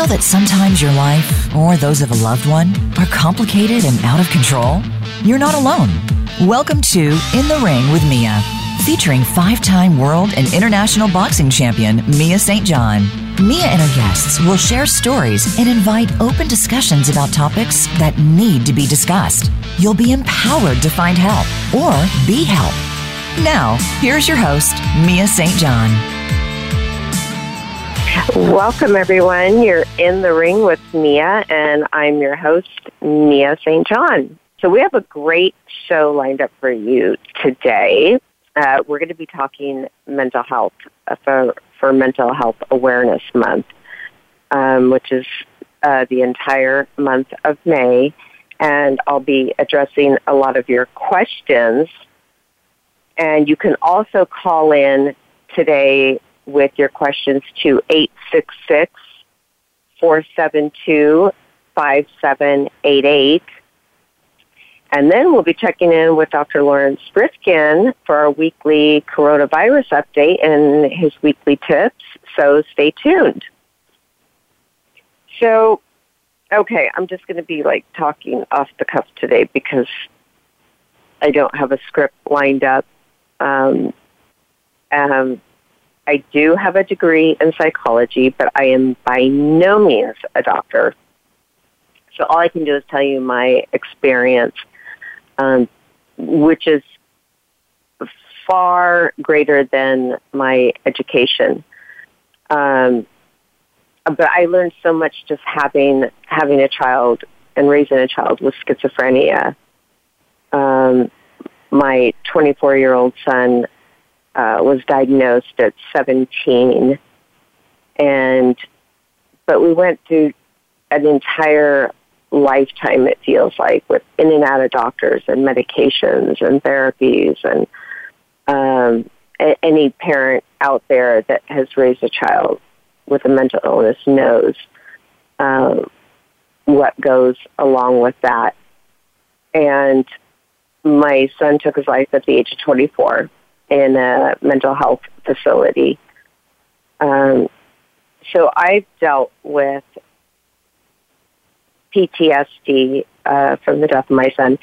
feel that sometimes your life, or those of a loved one, are complicated and out of control? You're not alone. Welcome to In the Ring with Mia, featuring five time world and international boxing champion Mia St. John. Mia and her guests will share stories and invite open discussions about topics that need to be discussed. You'll be empowered to find help or be helped. Now, here's your host, Mia St. John. Welcome, everyone. You're in the ring with Mia, and I'm your host, Mia St. John. So, we have a great show lined up for you today. Uh, we're going to be talking mental health uh, for, for Mental Health Awareness Month, um, which is uh, the entire month of May. And I'll be addressing a lot of your questions. And you can also call in today with your questions to 866 472 5788. And then we'll be checking in with Dr. Lawrence Rifkin for our weekly coronavirus update and his weekly tips. So stay tuned. So, okay, I'm just going to be like talking off the cuff today because I don't have a script lined up. Um, um, I do have a degree in psychology, but I am by no means a doctor. So all I can do is tell you my experience, um, which is far greater than my education. Um, but I learned so much just having having a child and raising a child with schizophrenia. Um, my 24 year old son uh, was diagnosed at 17, and but we went through an entire lifetime. It feels like with in and out of doctors and medications and therapies and um, a- any parent out there that has raised a child with a mental illness knows um, what goes along with that. And my son took his life at the age of 24 in a mental health facility. Um, so I've dealt with PTSD uh, from the death of my son.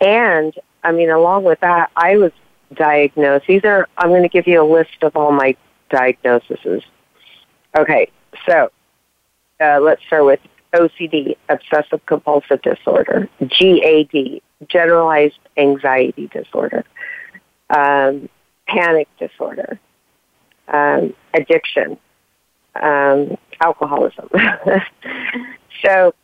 And, I mean, along with that, I was diagnosed. These are, I'm going to give you a list of all my diagnoses. Okay, so uh, let's start with OCD, obsessive compulsive disorder, GAD, generalized anxiety disorder, um, panic disorder, um, addiction, um, alcoholism. so,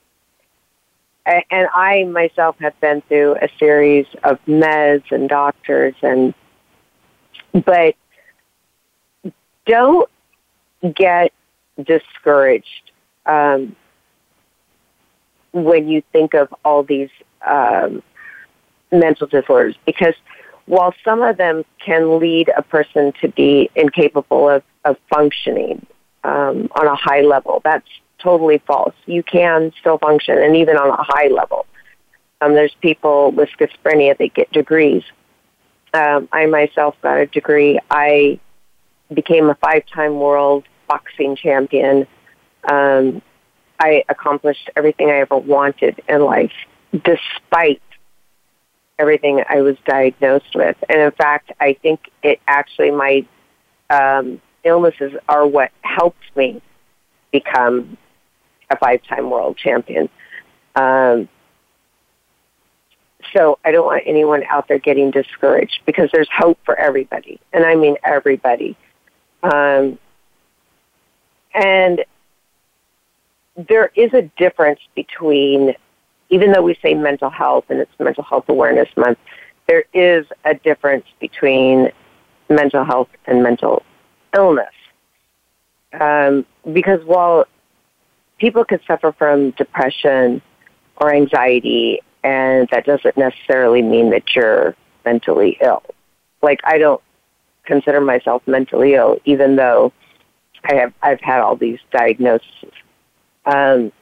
and I myself have been through a series of meds and doctors, and but don't get discouraged um, when you think of all these um, mental disorders because while some of them can lead a person to be incapable of, of functioning um, on a high level, that's totally false. You can still function, and even on a high level. Um, there's people with schizophrenia that get degrees. Um, I myself got a degree. I became a five-time world boxing champion. Um, I accomplished everything I ever wanted in life, despite everything I was diagnosed with. And in fact, I think it actually, my um, illnesses are what helped me become a five time world champion. Um, so I don't want anyone out there getting discouraged because there's hope for everybody. And I mean everybody. Um, and there is a difference between even though we say mental health and it's Mental Health Awareness Month, there is a difference between mental health and mental illness. Um, because while people could suffer from depression or anxiety, and that doesn't necessarily mean that you're mentally ill. Like I don't consider myself mentally ill, even though I have I've had all these diagnoses. Um,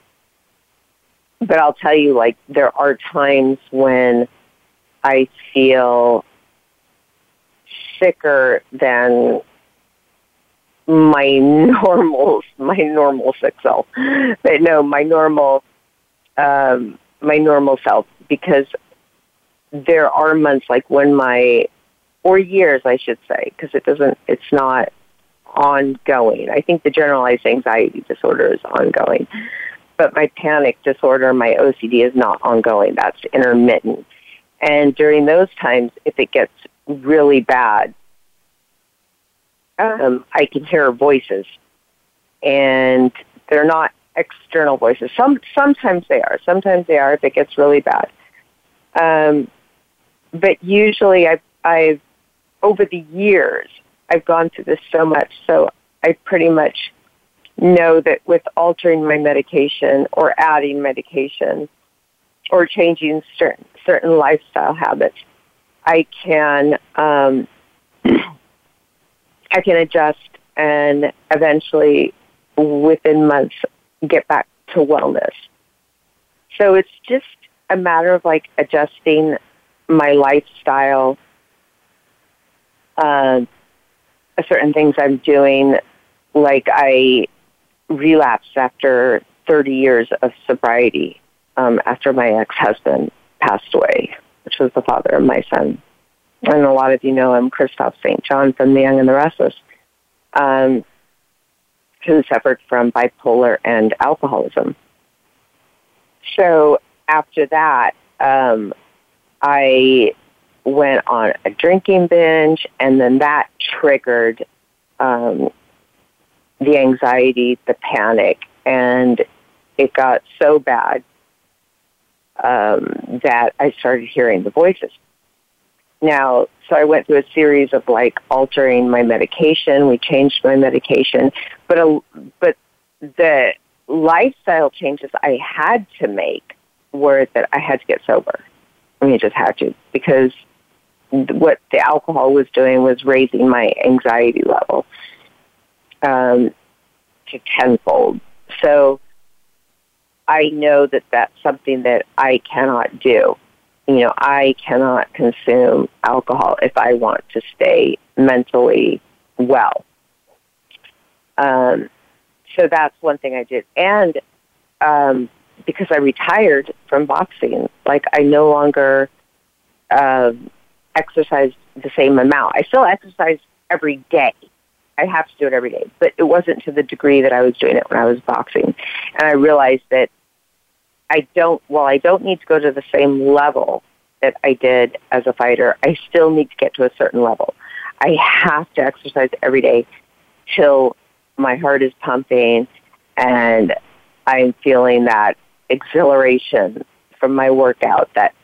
but I'll tell you, like, there are times when I feel sicker than my normal my normal sick self, but no, my normal um, my normal self because there are months like when my or years I should say because it doesn't it's not ongoing. I think the generalized anxiety disorder is ongoing, but my panic disorder, my OCD is not ongoing. That's intermittent. And during those times, if it gets really bad, um, I can hear voices, and they're not external voices. Some sometimes they are. Sometimes they are if it gets really bad. Um, but usually, I've I've over the years I've gone through this so much, so I pretty much know that with altering my medication or adding medication or changing certain certain lifestyle habits, I can um, I can adjust and eventually, within months, get back to wellness. So it's just a matter of like adjusting my lifestyle, uh, certain things I'm doing. Like I relapsed after 30 years of sobriety um, after my ex-husband passed away, which was the father of my son. And a lot of you know him, Christoph St. John from The Young and the Restless, um, who suffered from bipolar and alcoholism. So after that, um, I went on a drinking binge, and then that triggered um, the anxiety, the panic, and it got so bad um, that I started hearing the voices. Now, so I went through a series of like altering my medication. We changed my medication, but a, but the lifestyle changes I had to make were that I had to get sober. I mean, I just had to because what the alcohol was doing was raising my anxiety level um, to tenfold. So I know that that's something that I cannot do. You know, I cannot consume alcohol if I want to stay mentally well. Um, so that's one thing I did. And um, because I retired from boxing, like I no longer uh, exercise the same amount. I still exercise every day. I have to do it every day, but it wasn't to the degree that I was doing it when I was boxing. And I realized that I don't, while I don't need to go to the same level that I did as a fighter, I still need to get to a certain level. I have to exercise every day till my heart is pumping and I'm feeling that exhilaration from my workout that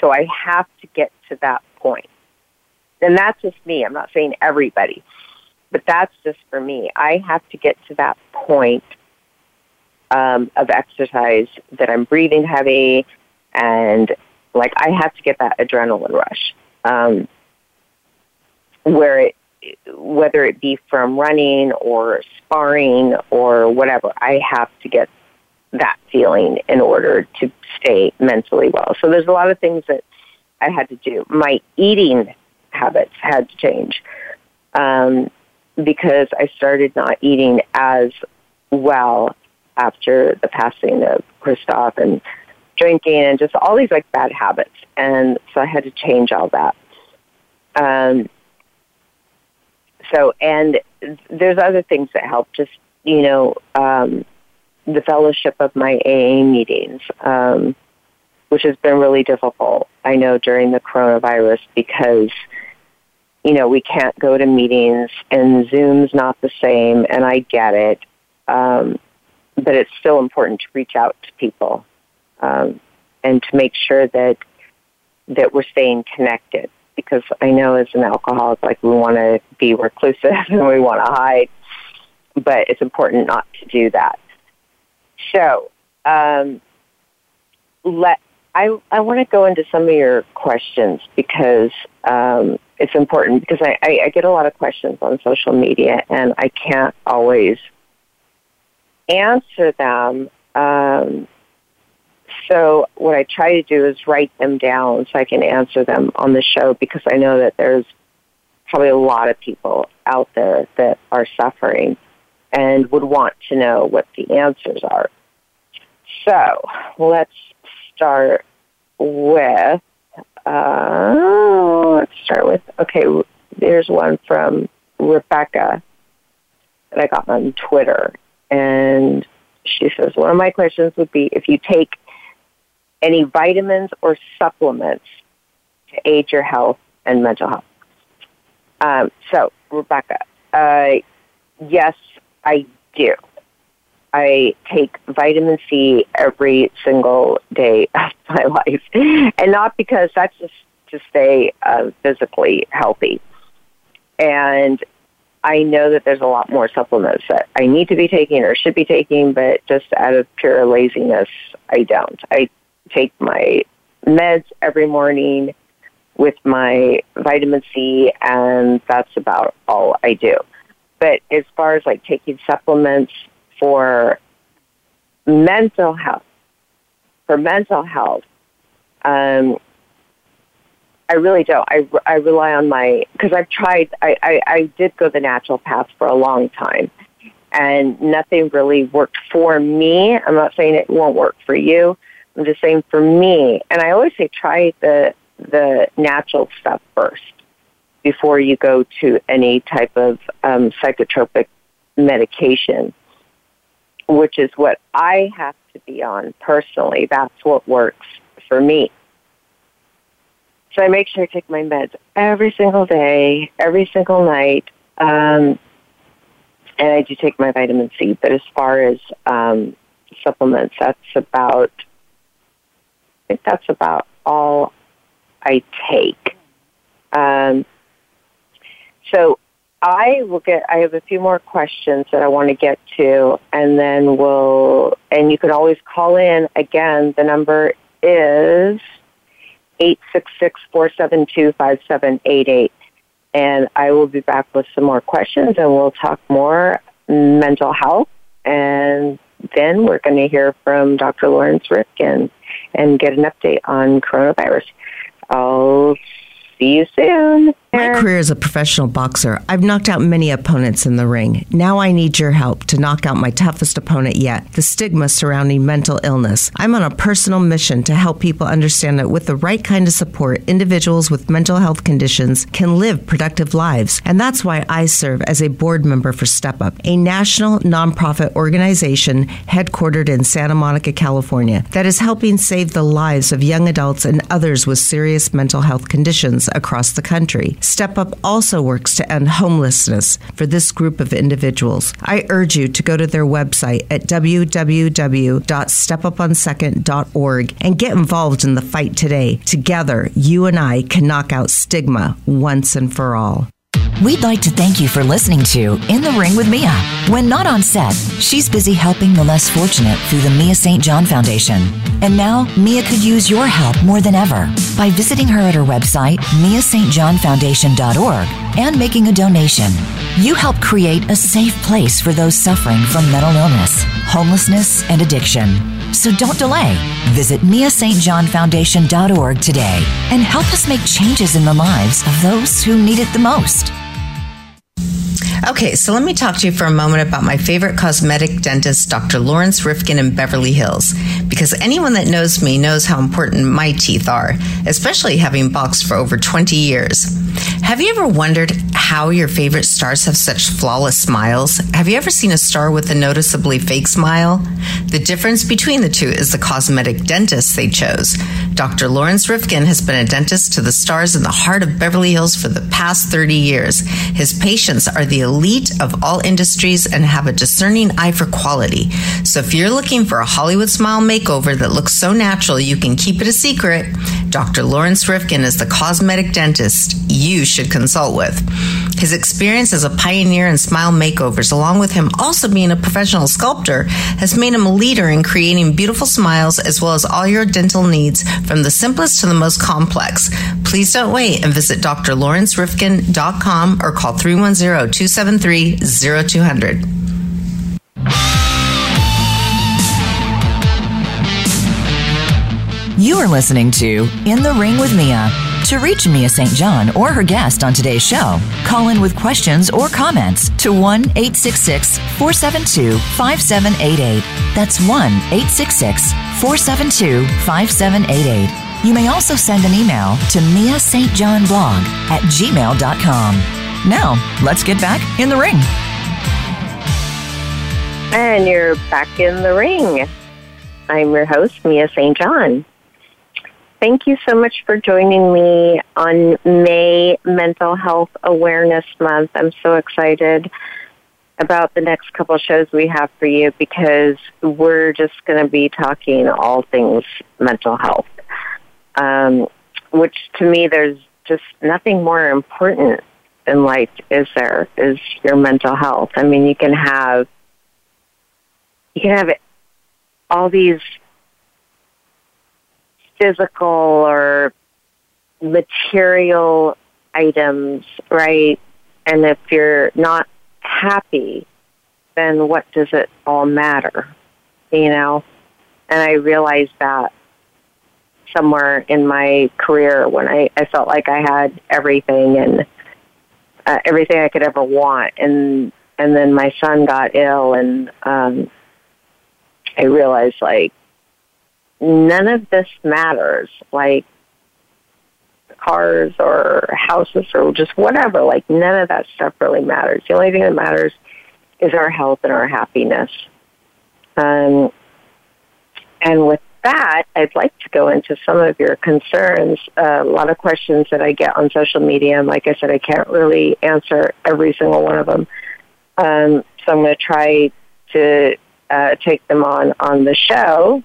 so I have to get to that point. And that's just me. I'm not saying everybody, but that's just for me. I have to get to that point um, of exercise that I'm breathing heavy and like I have to get that adrenaline rush. Um, where it, whether it be from running or sparring or whatever, I have to get that feeling in order to stay mentally well. So there's a lot of things that I had to do. My eating habits had to change um, because I started not eating as well after the passing of Christoph and drinking and just all these like bad habits. And so I had to change all that. Um, so, and there's other things that help. Just you know, um, the fellowship of my AA meetings, um, which has been really difficult. I know during the coronavirus because you know we can't go to meetings and Zoom's not the same, and I get it. Um, but it's still important to reach out to people um, and to make sure that that we're staying connected. Because I know as an alcoholic, like we want to be reclusive and we want to hide, but it's important not to do that. So, um, let I I want to go into some of your questions because um, it's important because I, I, I get a lot of questions on social media and I can't always answer them. Um, so what I try to do is write them down so I can answer them on the show because I know that there's probably a lot of people out there that are suffering and would want to know what the answers are. So let's start with, uh, let's start with, okay, there's one from Rebecca that I got on Twitter. And she says, one of my questions would be if you take any vitamins or supplements to aid your health and mental health. Um, so, Rebecca, uh, yes, I do. I take vitamin C every single day of my life, and not because that's just to stay uh, physically healthy. And I know that there's a lot more supplements that I need to be taking or should be taking, but just out of pure laziness, I don't. I take my meds every morning with my vitamin C, and that's about all I do. But as far as like taking supplements for mental health, for mental health, um, I really don't. I, I rely on my, because I've tried, I, I, I did go the natural path for a long time and nothing really worked for me. I'm not saying it won't work for you. I'm just saying for me, and I always say try the the natural stuff first before you go to any type of um, psychotropic medication, which is what I have to be on personally. That's what works for me. So I make sure I take my meds every single day, every single night, um, and I do take my vitamin C. But as far as um, supplements, that's about I think that's about all I take. Um, so I will get. I have a few more questions that I want to get to, and then we'll. And you can always call in again. The number is eight six six four seven two five seven eight eight, and I will be back with some more questions, and we'll talk more mental health, and then we're going to hear from Dr. Lawrence Rifkin and get an update on coronavirus. I'll see you soon. My career as a professional boxer, I've knocked out many opponents in the ring. Now I need your help to knock out my toughest opponent yet the stigma surrounding mental illness. I'm on a personal mission to help people understand that with the right kind of support, individuals with mental health conditions can live productive lives. And that's why I serve as a board member for Step Up, a national nonprofit organization headquartered in Santa Monica, California, that is helping save the lives of young adults and others with serious mental health conditions across the country. Step Up also works to end homelessness for this group of individuals. I urge you to go to their website at www.stepuponsecond.org and get involved in the fight today. Together, you and I can knock out stigma once and for all. We'd like to thank you for listening to In the Ring with Mia. When not on set, she's busy helping the less fortunate through the Mia St. John Foundation. And now, Mia could use your help more than ever by visiting her at her website, miastjohnfoundation.org, and making a donation. You help create a safe place for those suffering from mental illness, homelessness, and addiction. So don't delay. Visit miastjohnfoundation.org today and help us make changes in the lives of those who need it the most. Okay, so let me talk to you for a moment about my favorite cosmetic dentist, Dr. Lawrence Rifkin in Beverly Hills, because anyone that knows me knows how important my teeth are, especially having boxed for over 20 years. Have you ever wondered how your favorite stars have such flawless smiles? Have you ever seen a star with a noticeably fake smile? The difference between the two is the cosmetic dentist they chose. Dr. Lawrence Rifkin has been a dentist to the stars in the heart of Beverly Hills for the past 30 years. His patients are the elite of all industries and have a discerning eye for quality. So if you're looking for a Hollywood smile makeover that looks so natural you can keep it a secret, Dr. Lawrence Rifkin is the cosmetic dentist you should consult with. His experience as a pioneer in smile makeovers, along with him also being a professional sculptor, has made him a leader in creating beautiful smiles as well as all your dental needs, from the simplest to the most complex. Please don't wait and visit drlawrencerifkin.com or call 310 273 0200. You are listening to In the Ring with Mia. To reach Mia St. John or her guest on today's show, call in with questions or comments to 1 866 472 5788. That's 1 866 472 5788. You may also send an email to Mia St. John blog at gmail.com. Now, let's get back in the ring. And you're back in the ring. I'm your host, Mia St. John. Thank you so much for joining me on May Mental Health Awareness Month. I'm so excited about the next couple shows we have for you because we're just going to be talking all things mental health. Um, which to me, there's just nothing more important in life, is there? Is your mental health. I mean, you can have you can have all these physical or material items, right? And if you're not happy, then what does it all matter? You know? And I realized that somewhere in my career when I, I felt like I had everything and uh, everything I could ever want. And, and then my son got ill and, um, I realized like, none of this matters. Like cars or houses or just whatever. Like none of that stuff really matters. The only thing that matters is our health and our happiness. Um, and with that, I'd like to go into some of your concerns. Uh, a lot of questions that I get on social media, and like I said, I can't really answer every single one of them. Um, so I'm going to try to uh, take them on on the show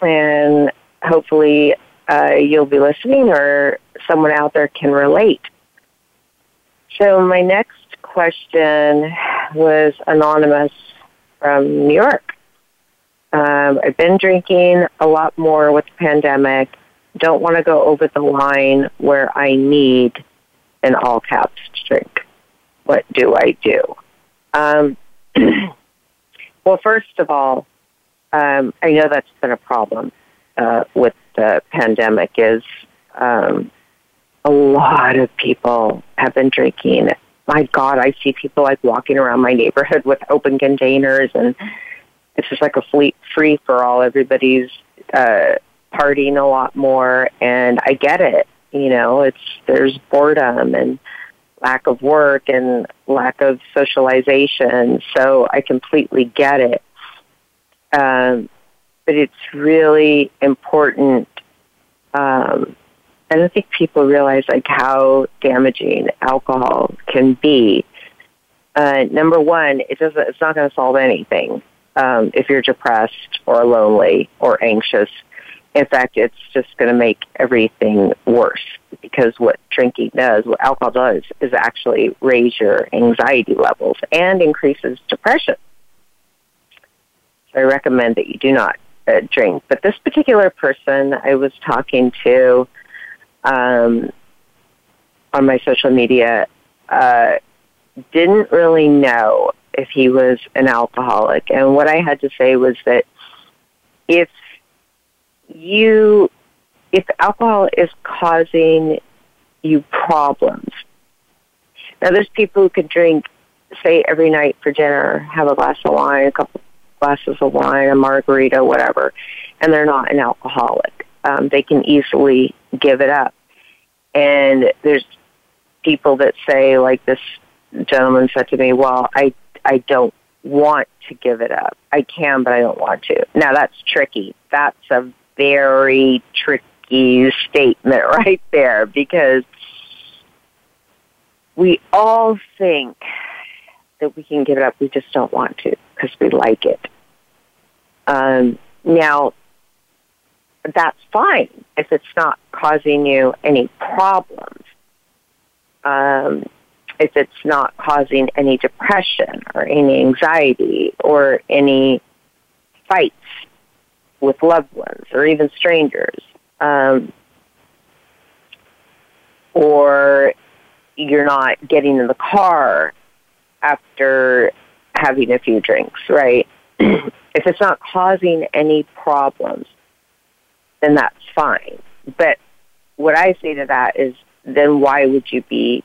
and hopefully uh, you'll be listening or someone out there can relate. So my next question was anonymous from New York. Um, I've been drinking a lot more with the pandemic. Don't want to go over the line where I need an all caps drink. What do I do? Um, well, first of all, um, I know that's been a problem uh, with the pandemic. Is um, a lot of people have been drinking. My God, I see people like walking around my neighborhood with open containers, and it's just like a free free for all. Everybody's uh, partying a lot more, and I get it. You know, it's there's boredom and lack of work and lack of socialization. So I completely get it. Um, but it's really important. Um, I don't think people realize like how damaging alcohol can be. Uh, number one, it doesn't. It's not going to solve anything um, if you're depressed or lonely or anxious. In fact, it's just going to make everything worse because what drinking does, what alcohol does, is actually raise your anxiety levels and increases depression. So I recommend that you do not uh, drink. But this particular person I was talking to um, on my social media uh, didn't really know if he was an alcoholic. And what I had to say was that if you, if alcohol is causing you problems, now there's people who could drink, say, every night for dinner, have a glass of wine, a couple glasses of wine, a margarita, whatever, and they're not an alcoholic. Um, they can easily give it up. And there's people that say, like this gentleman said to me, "Well, I I don't want to give it up. I can, but I don't want to." Now that's tricky. That's a very tricky statement right there because we all think that we can give it up. We just don't want to because we like it. Um, now, that's fine if it's not causing you any problems. Um, if it's not causing any depression or any anxiety or any fights with loved ones or even strangers. Um, or you're not getting in the car after having a few drinks, right? If it's not causing any problems, then that's fine. But what I say to that is, then why would you be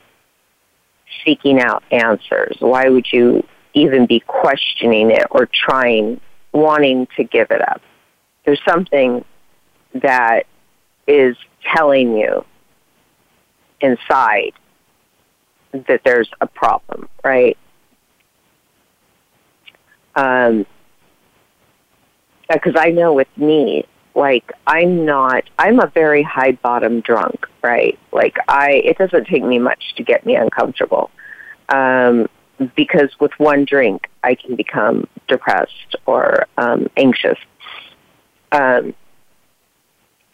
seeking out answers? Why would you even be questioning it or trying, wanting to give it up? There's something that is telling you inside that there's a problem, right? Um, because I know with me, like I'm not, I'm a very high bottom drunk, right? Like I, it doesn't take me much to get me uncomfortable. Um, because with one drink, I can become depressed or um, anxious. Um,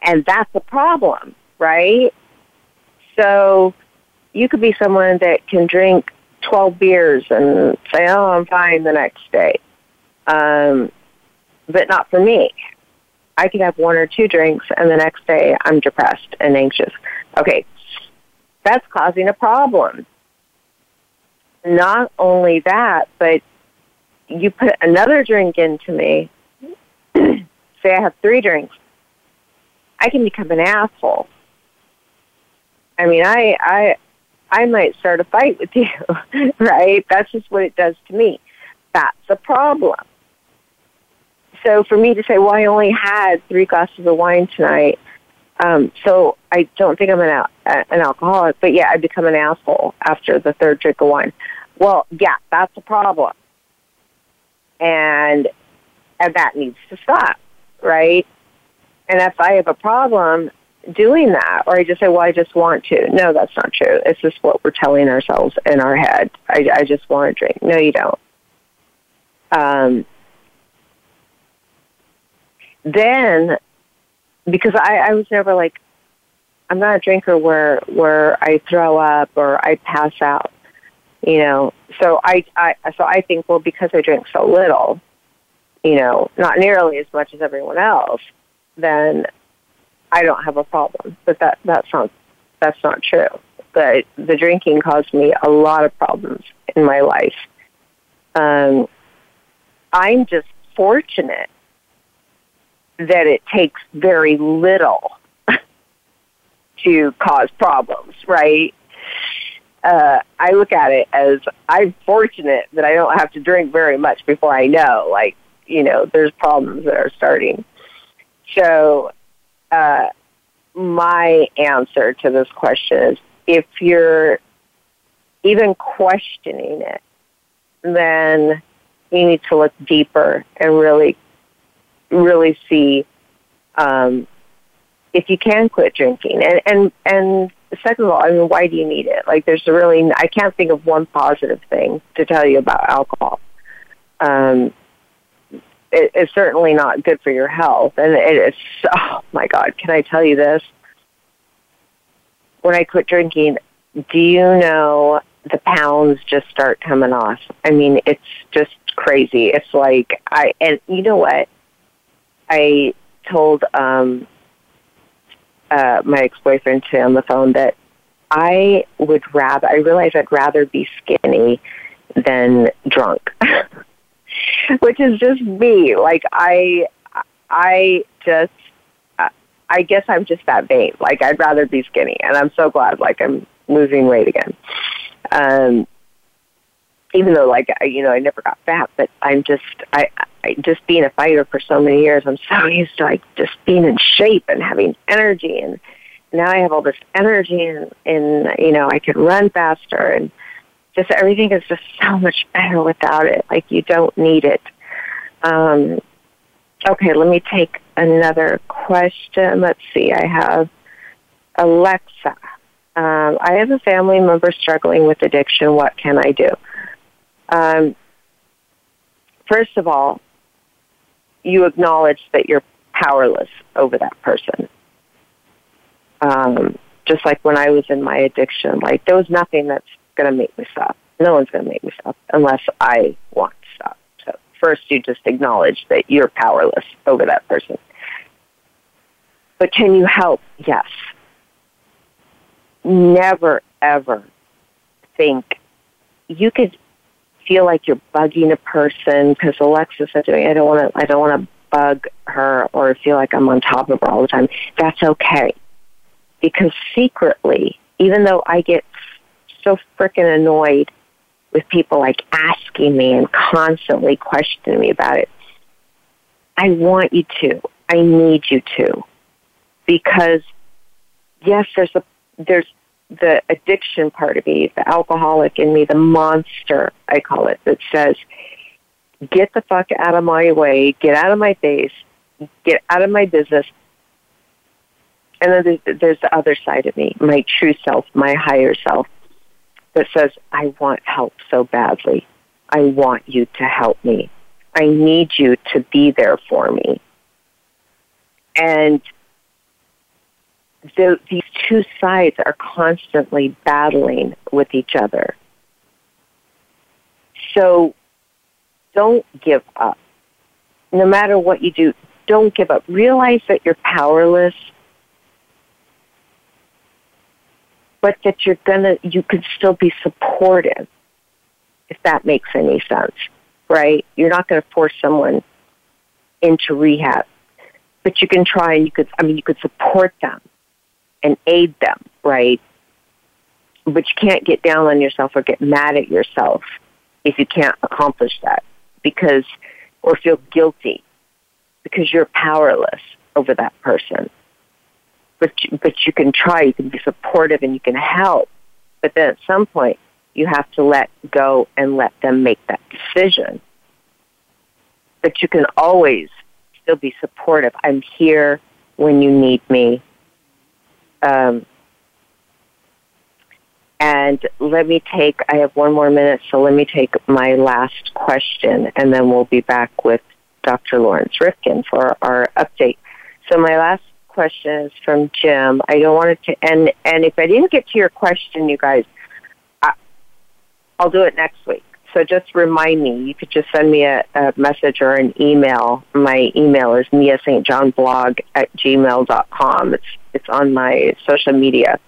and that's a problem, right? So you could be someone that can drink 12 beers and say, oh, I'm fine the next day. Um, but not for me. I could have one or two drinks and the next day I'm depressed and anxious. Okay, that's causing a problem. Not only that, but you put another drink into me. say I have three drinks. I can become an asshole. I mean, I, I, I might start a fight with you, right? That's just what it does to me. That's a problem. So for me to say, well, I only had three glasses of wine tonight, um, so I don't think I'm an, al- an alcoholic, but yeah, I become an asshole after the third drink of wine. Well, yeah, that's a problem. And, and that needs to stop, right? And if I have a problem doing that, or I just say, well, I just want to. No, that's not true. It's just what we're telling ourselves in our head. I, I just want to drink. No, you don't. Um, then, because I, I was never like, I'm not a drinker where where I throw up or I pass out, you know. So I, I so I think well because I drink so little, you know, not nearly as much as everyone else, then I don't have a problem. But that that's not that's not true. But the drinking caused me a lot of problems in my life. Um, I'm just fortunate that it takes very little to cause problems, right? Uh, I look at it as I'm fortunate that I don't have to drink very much before I know, like, you know, there's problems that are starting. So, uh, my answer to this question is if you're even questioning it, then you need to look deeper and really, really see um, if you can quit drinking. And and and second of all, I mean, why do you need it? Like, there's really I can't think of one positive thing to tell you about alcohol. Um, it, it's certainly not good for your health, and it, it is. Oh my God! Can I tell you this? When I quit drinking, do you know the pounds just start coming off? I mean, it's just crazy. It's like I and you know what? I told um uh my ex boyfriend today on the phone that I would rather I realize I'd rather be skinny than drunk. Which is just me. Like I I just I guess I'm just that vain. Like I'd rather be skinny and I'm so glad like I'm losing weight again. Um even though like I, you know I never got fat, but I'm just I, I just being a fighter for so many years. I'm so used to like just being in shape and having energy, and now I have all this energy, and and you know I could run faster, and just everything is just so much better without it. Like you don't need it. Um, okay, let me take another question. Let's see. I have Alexa. Um, I have a family member struggling with addiction. What can I do? Um, first of all, you acknowledge that you're powerless over that person. Um, just like when I was in my addiction, like there was nothing that's going to make me stop. No one's going to make me stop unless I want to stop. So first, you just acknowledge that you're powerless over that person. But can you help? Yes. Never, ever think you could feel like you're bugging a person because Alexa said to me, I don't want to, I don't want to bug her or feel like I'm on top of her all the time. That's okay. because secretly, even though I get so freaking annoyed with people like asking me and constantly questioning me about it, I want you to. I need you to. Because yes, there's a there's the addiction part of me, the alcoholic in me, the monster, I call it, that says, get the fuck out of my way, get out of my face, get out of my business. And then there's, there's the other side of me, my true self, my higher self, that says, I want help so badly. I want you to help me. I need you to be there for me. And the, these two sides are constantly battling with each other. So don't give up. No matter what you do, don't give up. Realize that you're powerless, but that you're gonna, you can still be supportive, if that makes any sense, right? You're not gonna force someone into rehab, but you can try and you could, I mean, you could support them and aid them, right? But you can't get down on yourself or get mad at yourself if you can't accomplish that because, or feel guilty because you're powerless over that person. But, but you can try, you can be supportive and you can help. But then at some point, you have to let go and let them make that decision. But you can always still be supportive. I'm here when you need me. Um, and let me take, I have one more minute, so let me take my last question, and then we'll be back with Dr. Lawrence Rifkin for our update. So my last question is from Jim. I don't want it to, and, and if I didn't get to your question, you guys, I, I'll do it next week. So just remind me. You could just send me a, a message or an email. My email is Mia St. John blog at gmail.com. It's, it's on my social media.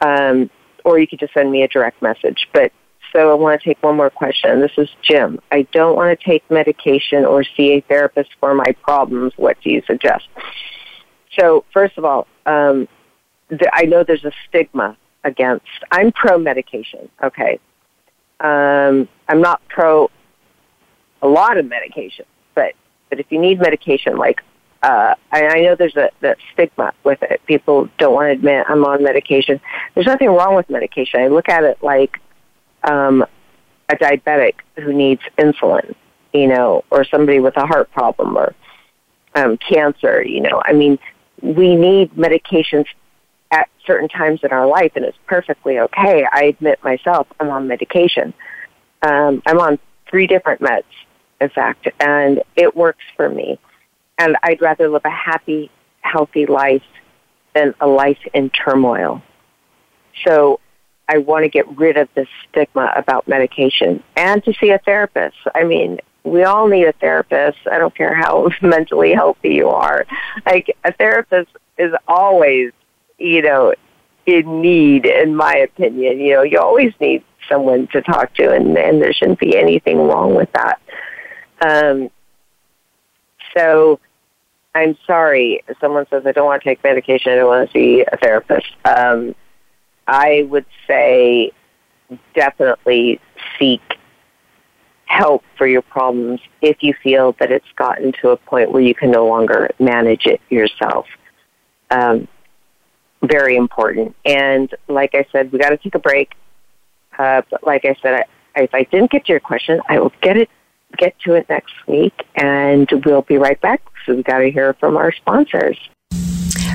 Um, or you could just send me a direct message. But so I want to take one more question. This is Jim. I don't want to take medication or see a therapist for my problems. What do you suggest? So first of all, um, the, I know there's a stigma against. I'm pro medication. Okay, um, I'm not pro a lot of medication, but but if you need medication, like uh, I, I know there's a that stigma with it. People don't want to admit I'm on medication. There's nothing wrong with medication. I look at it like um, a diabetic who needs insulin, you know, or somebody with a heart problem or um, cancer. You know, I mean, we need medications at certain times in our life, and it's perfectly okay. I admit myself, I'm on medication. Um, I'm on three different meds, in fact, and it works for me. And I'd rather live a happy, healthy life than a life in turmoil. So I want to get rid of this stigma about medication and to see a therapist. I mean, we all need a therapist. I don't care how mentally healthy you are. Like a therapist is always you know, in need, in my opinion. You know, you always need someone to talk to, and, and there shouldn't be anything wrong with that. Um, so I'm sorry. Someone says, I don't want to take medication, I don't want to see a therapist. Um, I would say definitely seek help for your problems if you feel that it's gotten to a point where you can no longer manage it yourself. Um, very important. And like I said, we got to take a break. Uh, but like I said, I, if I didn't get to your question, I will get it, get to it next week, and we'll be right back. So we got to hear from our sponsors.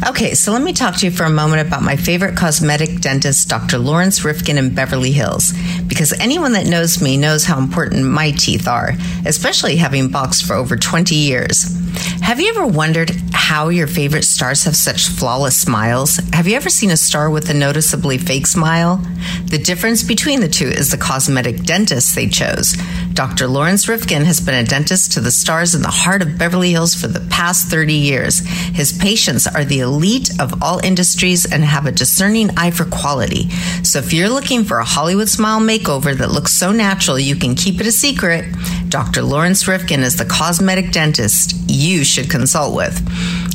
Okay, so let me talk to you for a moment about my favorite cosmetic dentist, Dr. Lawrence Rifkin in Beverly Hills, because anyone that knows me knows how important my teeth are, especially having boxed for over 20 years. Have you ever wondered how your favorite stars have such flawless smiles? Have you ever seen a star with a noticeably fake smile? The difference between the two is the cosmetic dentist they chose. Dr. Lawrence Rifkin has been a dentist to the stars in the heart of Beverly Hills for the past 30 years. His patients are the elite of all industries and have a discerning eye for quality. So if you're looking for a Hollywood smile makeover that looks so natural you can keep it a secret, Dr. Lawrence Rifkin is the cosmetic dentist you should consult with.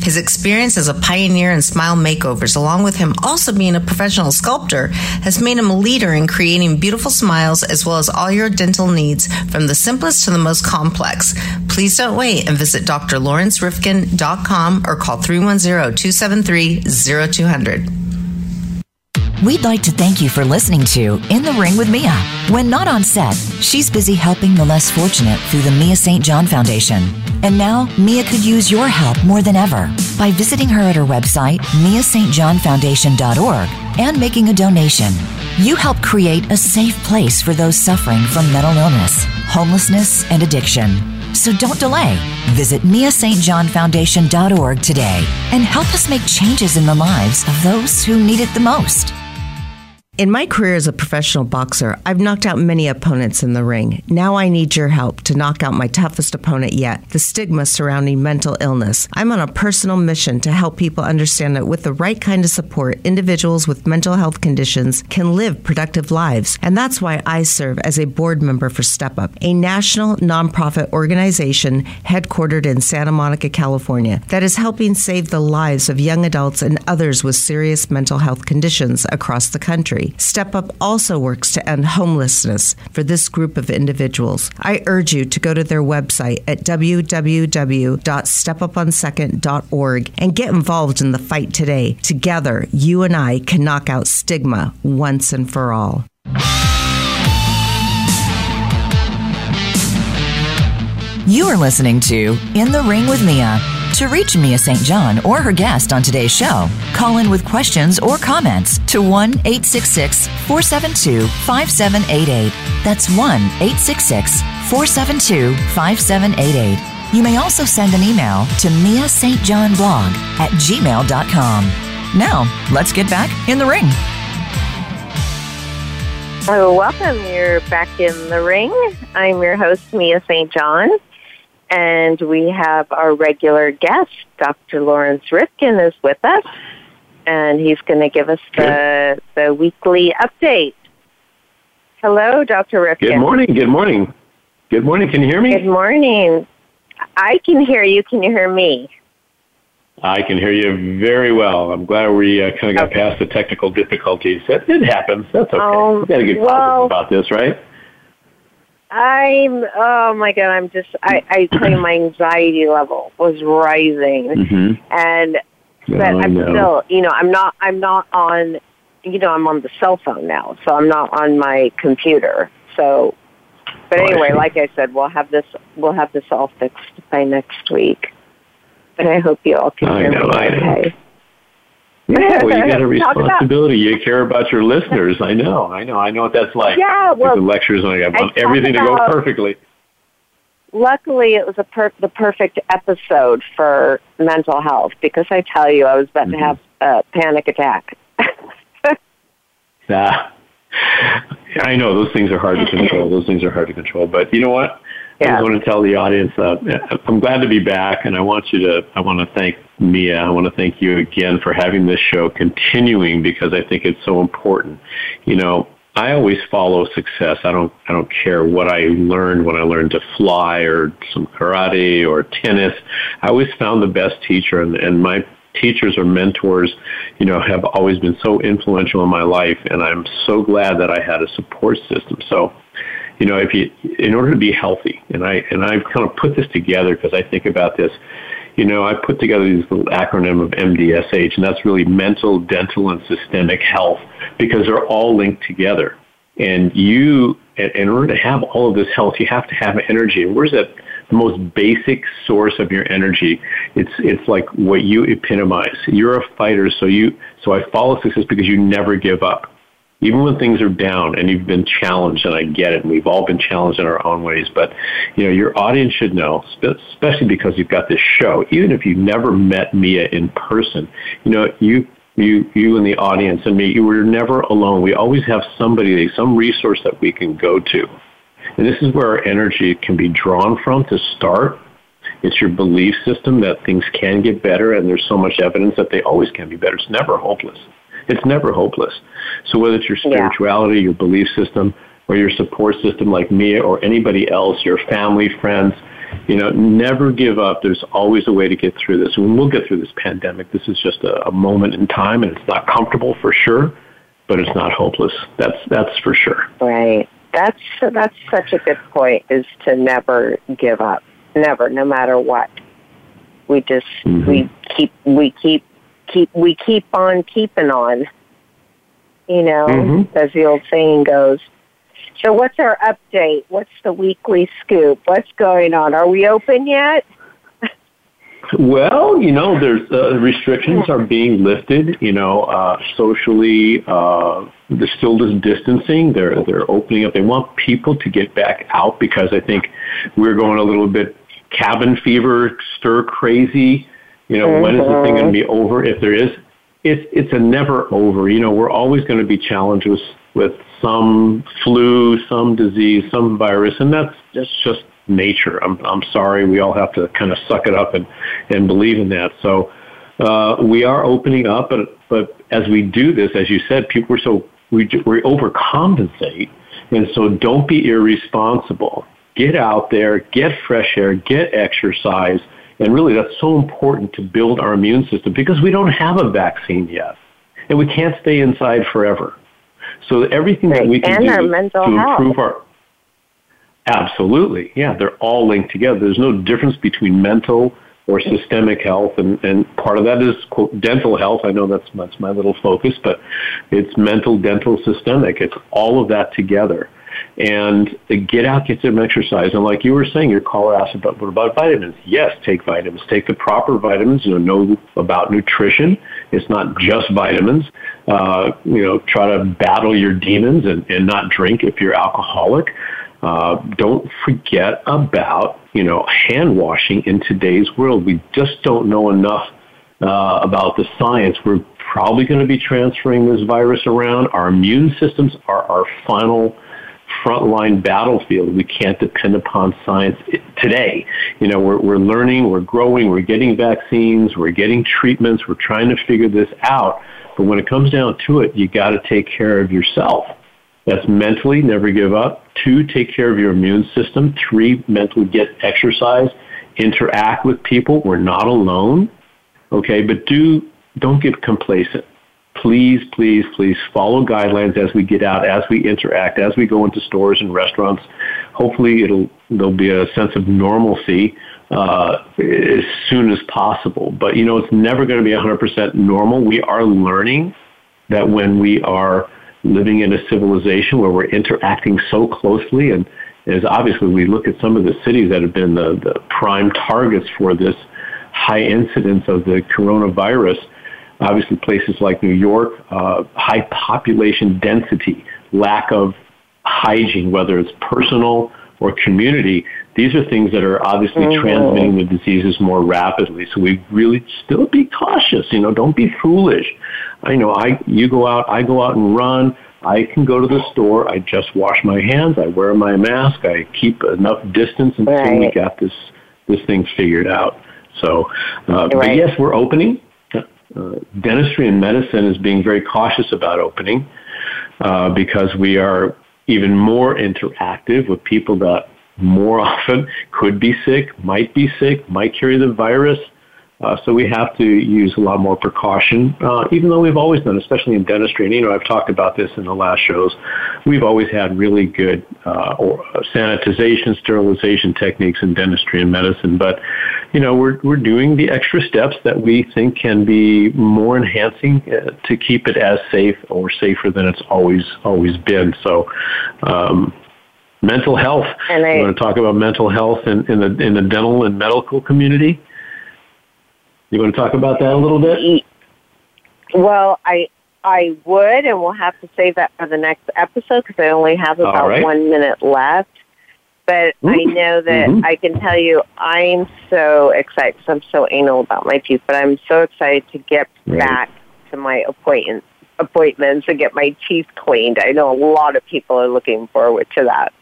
His experience as a pioneer in smile makeovers, along with him also being a professional sculptor, has made him a leader in creating beautiful smiles as well as all your dental needs from the simplest to the most complex. Please don't wait and visit drlawrencerifkin.com or call 310 273 0200. We'd like to thank you for listening to In the Ring with Mia. When not on set, she's busy helping the less fortunate through the Mia St. John Foundation. And now, Mia could use your help more than ever by visiting her at her website, miastjohnfoundation.org, and making a donation. You help create a safe place for those suffering from mental illness, homelessness, and addiction. So don't delay. Visit miastjohnfoundation.org today and help us make changes in the lives of those who need it the most. In my career as a professional boxer, I've knocked out many opponents in the ring. Now I need your help to knock out my toughest opponent yet the stigma surrounding mental illness. I'm on a personal mission to help people understand that with the right kind of support, individuals with mental health conditions can live productive lives. And that's why I serve as a board member for Step Up, a national nonprofit organization headquartered in Santa Monica, California, that is helping save the lives of young adults and others with serious mental health conditions across the country. Step Up also works to end homelessness for this group of individuals. I urge you to go to their website at www.stepuponsecond.org and get involved in the fight today. Together, you and I can knock out stigma once and for all. You are listening to In the Ring with Mia. To reach Mia St. John or her guest on today's show, call in with questions or comments to 1 866 472 5788. That's 1 866 472 5788. You may also send an email to Mia St. John blog at gmail.com. Now, let's get back in the ring. Oh, welcome. You're back in the ring. I'm your host, Mia St. John. And we have our regular guest, Dr. Lawrence Rifkin, is with us, and he's going to give us the the weekly update. Hello, Dr. Rifkin. Good morning. Good morning. Good morning. Can you hear me? Good morning. I can hear you. Can you hear me? I can hear you very well. I'm glad we uh, kind of got okay. past the technical difficulties. It, it happens. That's okay. Um, we got to get well, about this, right? I'm oh my god, I'm just I, I tell you my anxiety level was rising mm-hmm. and but oh, I'm no. still you know, I'm not I'm not on you know, I'm on the cell phone now, so I'm not on my computer. So but oh, anyway, I like I said, we'll have this we'll have this all fixed by next week. But I hope you all can hear me okay. Yeah, well, you got a responsibility. you care about your listeners. I know, I know, I know what that's like. Yeah, well, the lectures, I want everything to go perfectly. Luckily, it was a per- the perfect episode for mental health because I tell you, I was about mm-hmm. to have a panic attack. ah, I know those things are hard to control. Those things are hard to control. But you know what? Yeah. I want to tell the audience that I'm glad to be back, and I want you to. I want to thank Mia. I want to thank you again for having this show continuing because I think it's so important. You know, I always follow success. I don't. I don't care what I learned when I learned to fly or some karate or tennis. I always found the best teacher, and, and my teachers or mentors, you know, have always been so influential in my life, and I'm so glad that I had a support system. So you know, if you, in order to be healthy, and I, and I've kind of put this together because I think about this, you know, I put together this little acronym of MDSH, and that's really mental, dental, and systemic health because they're all linked together. And you, in order to have all of this health, you have to have energy. Where's that? The most basic source of your energy. It's it's like what you epitomize. You're a fighter, so you so I follow success because you never give up even when things are down and you've been challenged, and I get it, and we've all been challenged in our own ways, but you know, your audience should know, especially because you've got this show, even if you've never met Mia in person, you know, you you you and the audience and me, you were never alone. We always have somebody, some resource that we can go to. And this is where our energy can be drawn from to start. It's your belief system that things can get better, and there's so much evidence that they always can be better. It's never hopeless. It's never hopeless. So whether it's your spirituality, yeah. your belief system, or your support system like Mia or anybody else, your family, friends, you know, never give up. There's always a way to get through this. And we'll get through this pandemic. This is just a, a moment in time, and it's not comfortable for sure, but it's not hopeless. That's that's for sure. Right. That's that's such a good point. Is to never give up. Never, no matter what. We just mm-hmm. we keep we keep keep we keep on keeping on. You know, mm-hmm. as the old saying goes. So what's our update? What's the weekly scoop? What's going on? Are we open yet? Well, you know, there's uh, restrictions are being lifted. You know, uh, socially, uh, there's still this distancing. They're they're opening up. They want people to get back out because I think we're going a little bit cabin fever, stir crazy. You know, mm-hmm. when is the thing going to be over? If there is, it's it's a never over. You know, we're always going to be challenged with, with some flu, some disease, some virus, and that's that's just nature. I'm I'm sorry, we all have to kind of suck it up and and believe in that. So uh, we are opening up, but but as we do this, as you said, people are so we we overcompensate, and so don't be irresponsible. Get out there, get fresh air, get exercise, and really that's so important to build our immune system because we don't have a vaccine yet, and we can't stay inside forever. So everything that we can and do to health. improve our absolutely, yeah, they're all linked together. There's no difference between mental or systemic health, and, and part of that is quote, dental health. I know that's that's my little focus, but it's mental, dental, systemic. It's all of that together and get out, get some exercise. And like you were saying, your caller asked about what about vitamins? Yes, take vitamins. Take the proper vitamins. You know, know about nutrition. It's not just vitamins. Uh, you know, try to battle your demons and, and not drink if you're alcoholic. Uh, don't forget about you know hand washing in today's world. We just don't know enough uh, about the science. We're probably going to be transferring this virus around. Our immune systems are our final frontline battlefield. We can't depend upon science today. You know, we're, we're learning, we're growing, we're getting vaccines, we're getting treatments, we're trying to figure this out. But when it comes down to it, you got to take care of yourself. That's mentally, never give up. Two, take care of your immune system. Three, mentally get exercise, interact with people. We're not alone. Okay, but do don't get complacent please, please, please follow guidelines as we get out, as we interact, as we go into stores and restaurants. Hopefully, it'll there'll be a sense of normalcy uh, as soon as possible. But you know, it's never going to be 100% normal. We are learning that when we are living in a civilization where we're interacting so closely, and as obviously we look at some of the cities that have been the, the prime targets for this high incidence of the coronavirus obviously places like New York, uh, high population density, lack of hygiene, whether it's personal or community, these are things that are obviously mm-hmm. transmitting the diseases more rapidly. So we really still be cautious. You know, don't be foolish. I know I you go out, I go out and run. I can go to the store. I just wash my hands. I wear my mask. I keep enough distance until right. we got this this thing figured out. So, uh, right. but yes, we're opening uh, dentistry and medicine is being very cautious about opening uh, because we are even more interactive with people that more often could be sick, might be sick, might carry the virus. Uh, so we have to use a lot more precaution, uh, even though we've always done, especially in dentistry. And you know, I've talked about this in the last shows. We've always had really good uh, or, uh, sanitization, sterilization techniques in dentistry and medicine. But you know, we're we're doing the extra steps that we think can be more enhancing uh, to keep it as safe or safer than it's always always been. So. Um, mental health. And I, you want to talk about mental health in, in the in the dental and medical community? You want to talk about that a little bit? Well, I I would, and we'll have to save that for the next episode because I only have about right. one minute left. But mm-hmm. I know that mm-hmm. I can tell you I'm so excited because I'm so anal about my teeth, but I'm so excited to get right. back to my appointments appointments and get my teeth cleaned. I know a lot of people are looking forward to that.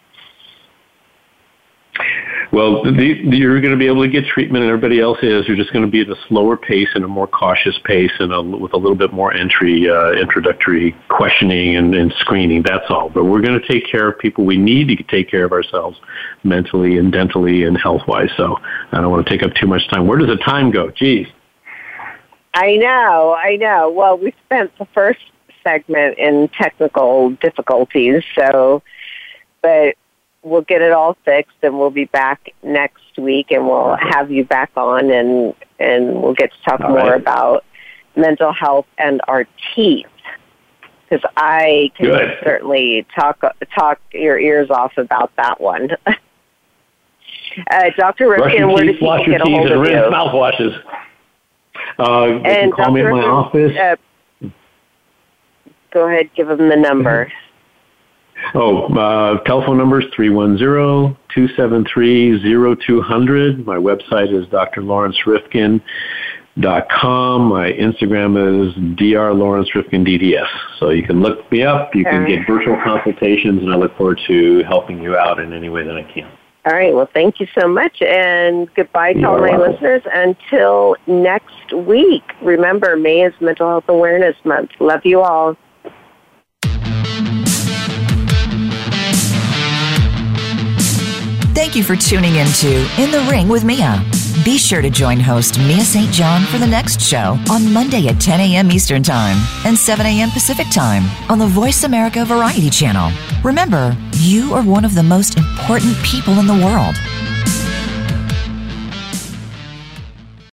Well, the, you're going to be able to get treatment, and everybody else is. You're just going to be at a slower pace and a more cautious pace, and a, with a little bit more entry, uh, introductory questioning and, and screening. That's all. But we're going to take care of people. We need to take care of ourselves mentally and dentally and health wise. So I don't want to take up too much time. Where does the time go? Geez. I know, I know. Well, we spent the first segment in technical difficulties, so, but we'll get it all fixed and we'll be back next week and we'll have you back on and, and we'll get to talk all more right. about mental health and our teeth. Because I can Good. certainly talk talk your ears off about that one. uh, Dr. Rifkin, where does he get a hold of you? Mouthwashes. Uh, you and call Dr. me at my office. Uh, go ahead, give them the number. Oh, uh, telephone number is 310-273-0200. My website is drlawrencerifkin.com. My Instagram is drlawrencerifkindds. So you can look me up. You can get virtual consultations, and I look forward to helping you out in any way that I can. All right. Well, thank you so much, and goodbye to all my welcome. listeners. Until next week. Remember, May is Mental Health Awareness Month. Love you all. Thank you for tuning in to In the Ring with Mia. Be sure to join host Mia St. John for the next show on Monday at 10 a.m. Eastern Time and 7 a.m. Pacific Time on the Voice America Variety Channel. Remember, you are one of the most important people in the world